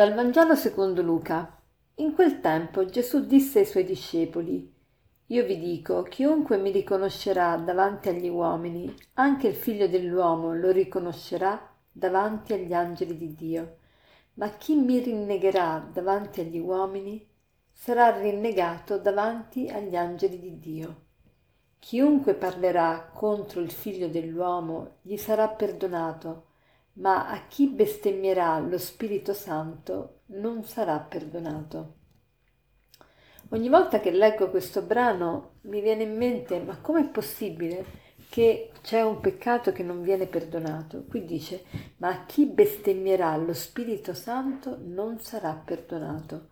Dal Vangelo secondo Luca. In quel tempo Gesù disse ai suoi discepoli, Io vi dico, chiunque mi riconoscerà davanti agli uomini, anche il figlio dell'uomo lo riconoscerà davanti agli angeli di Dio. Ma chi mi rinnegherà davanti agli uomini sarà rinnegato davanti agli angeli di Dio. Chiunque parlerà contro il figlio dell'uomo gli sarà perdonato ma a chi bestemmierà lo Spirito Santo non sarà perdonato. Ogni volta che leggo questo brano mi viene in mente, ma com'è possibile che c'è un peccato che non viene perdonato? Qui dice, ma a chi bestemmierà lo Spirito Santo non sarà perdonato.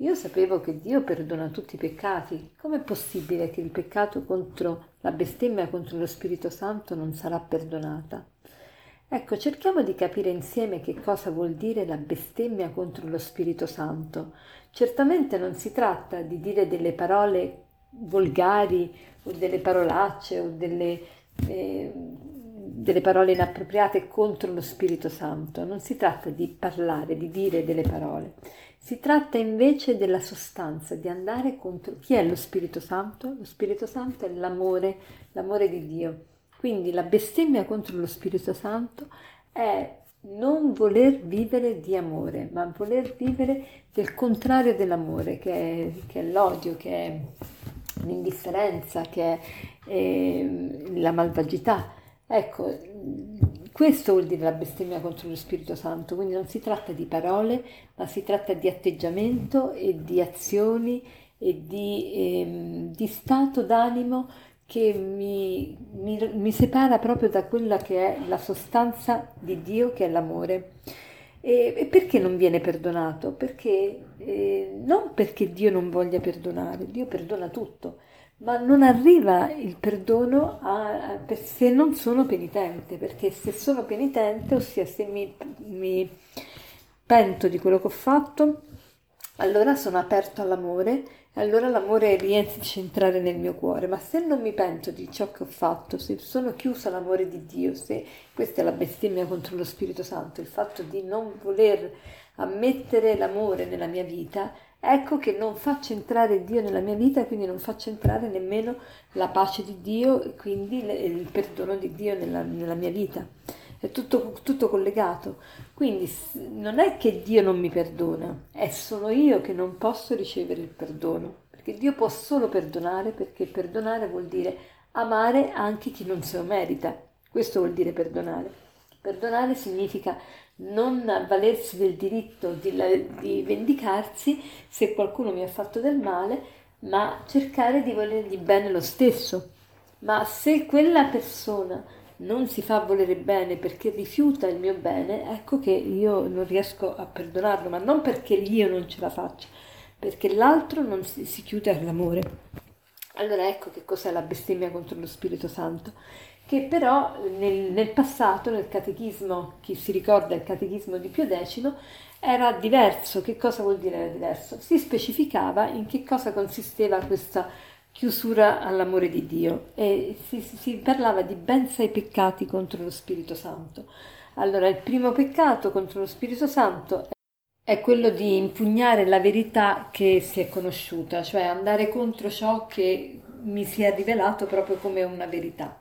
Io sapevo che Dio perdona tutti i peccati. Com'è possibile che il peccato contro la bestemmia contro lo Spirito Santo non sarà perdonata? Ecco, cerchiamo di capire insieme che cosa vuol dire la bestemmia contro lo Spirito Santo. Certamente non si tratta di dire delle parole volgari o delle parolacce o delle, eh, delle parole inappropriate contro lo Spirito Santo. Non si tratta di parlare, di dire delle parole. Si tratta invece della sostanza, di andare contro chi è lo Spirito Santo? Lo Spirito Santo è l'amore, l'amore di Dio. Quindi la bestemmia contro lo Spirito Santo è non voler vivere di amore, ma voler vivere del contrario dell'amore, che è, che è l'odio, che è l'indifferenza, che è eh, la malvagità. Ecco, questo vuol dire la bestemmia contro lo Spirito Santo, quindi non si tratta di parole, ma si tratta di atteggiamento e di azioni e di, eh, di stato d'animo che mi, mi, mi, separa proprio da quella che è la sostanza di Dio, che è l'amore. E, e perché non viene perdonato? Perché eh, non perché Dio non voglia perdonare, Dio perdona tutto, ma non arriva il perdono a, a, se non sono penitente, perché se sono penitente, ossia se mi, mi pento di quello che ho fatto, allora sono aperto all'amore allora l'amore riesce a entrare nel mio cuore, ma se non mi pento di ciò che ho fatto, se sono chiusa all'amore di Dio, se questa è la bestemmia contro lo Spirito Santo, il fatto di non voler ammettere l'amore nella mia vita, ecco che non faccio entrare Dio nella mia vita quindi non faccio entrare nemmeno la pace di Dio e quindi il perdono di Dio nella, nella mia vita è tutto, tutto collegato. Quindi non è che Dio non mi perdona, è solo io che non posso ricevere il perdono, perché Dio può solo perdonare, perché perdonare vuol dire amare anche chi non se lo merita. Questo vuol dire perdonare. Perdonare significa non avvalersi del diritto di, di, vendicarsi se qualcuno mi ha fatto del male, ma cercare di volergli bene lo stesso. Ma se quella persona non si fa volere bene perché rifiuta il mio bene, ecco che io non riesco a perdonarlo, ma non perché io non ce la faccio, perché l'altro non si, si chiude all'amore. Allora ecco che cos'è la bestemmia contro lo Spirito Santo, che però nel, nel passato, nel catechismo, chi si ricorda il catechismo di Pio X, era diverso. Che cosa vuol dire era diverso? Si specificava in che cosa consisteva questa chiusura all'amore di Dio e si, si, parlava di ben sei peccati contro lo Spirito Santo. Allora, il primo peccato contro lo Spirito Santo è quello di impugnare la verità che si è conosciuta, cioè andare contro ciò che mi si è rivelato proprio come una verità.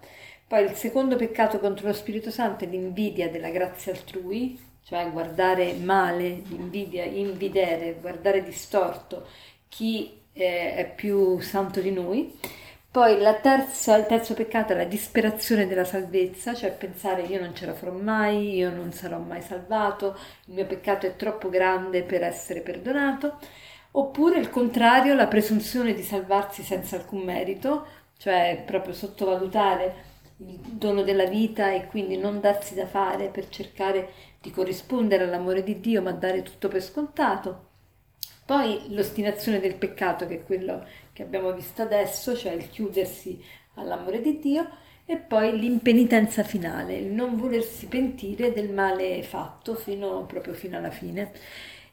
Poi il secondo peccato contro lo Spirito Santo è l'invidia della grazia altrui, cioè guardare male, l'invidia, invidere, guardare distorto chi è più santo di noi. Poi terza, il terzo peccato è la disperazione della salvezza, cioè pensare io non ce la farò mai, io non sarò mai salvato, il mio peccato è troppo grande per essere perdonato. Oppure il contrario, la presunzione di salvarsi senza alcun merito, cioè proprio sottovalutare il dono della vita e quindi non darsi da fare per cercare di corrispondere all'amore di Dio, ma dare tutto per scontato. Poi l'ostinazione del peccato, che è quello che abbiamo visto adesso, cioè il chiudersi all'amore di Dio, e poi l'impenitenza finale, il non volersi pentire del male fatto fino, proprio fino alla fine.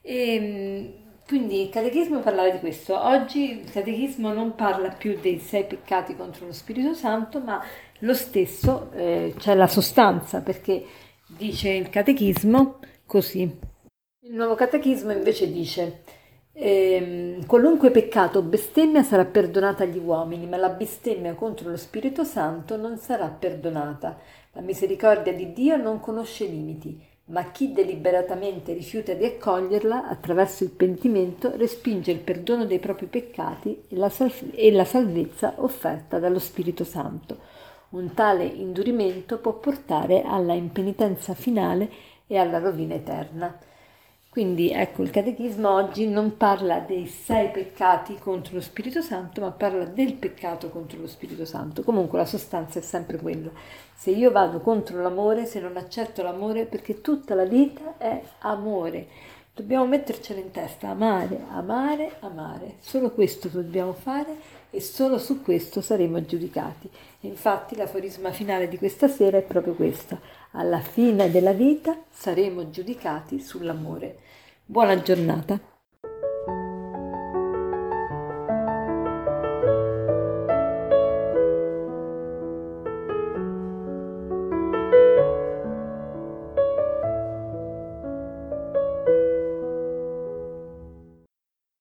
E, ehm, quindi il catechismo parlava di questo. Oggi il catechismo non parla più dei sei peccati contro lo Spirito Santo, ma lo stesso, eh, c'è la sostanza, perché dice il catechismo così. Il nuovo catechismo invece dice ehm, qualunque peccato o bestemmia sarà perdonata agli uomini, ma la bestemmia contro lo Spirito Santo non sarà perdonata. La misericordia di Dio non conosce limiti, ma chi deliberatamente rifiuta di accoglierla attraverso il pentimento respinge il perdono dei propri peccati e la, sal- e la salvezza offerta dallo Spirito Santo. Un tale indurimento può portare alla impenitenza finale e alla rovina eterna. Quindi ecco, il Catechismo oggi non parla dei sei peccati contro lo Spirito Santo, ma parla del peccato contro lo Spirito Santo. Comunque la sostanza è sempre quella. Se io vado contro l'amore, se non accetto l'amore, perché tutta la vita è amore. Dobbiamo mettercelo in testa, amare, amare, amare. Solo questo dobbiamo fare e solo su questo saremo giudicati. Infatti l'aforisma finale di questa sera è proprio questo. Alla fine della vita saremo giudicati sull'amore. Buona giornata.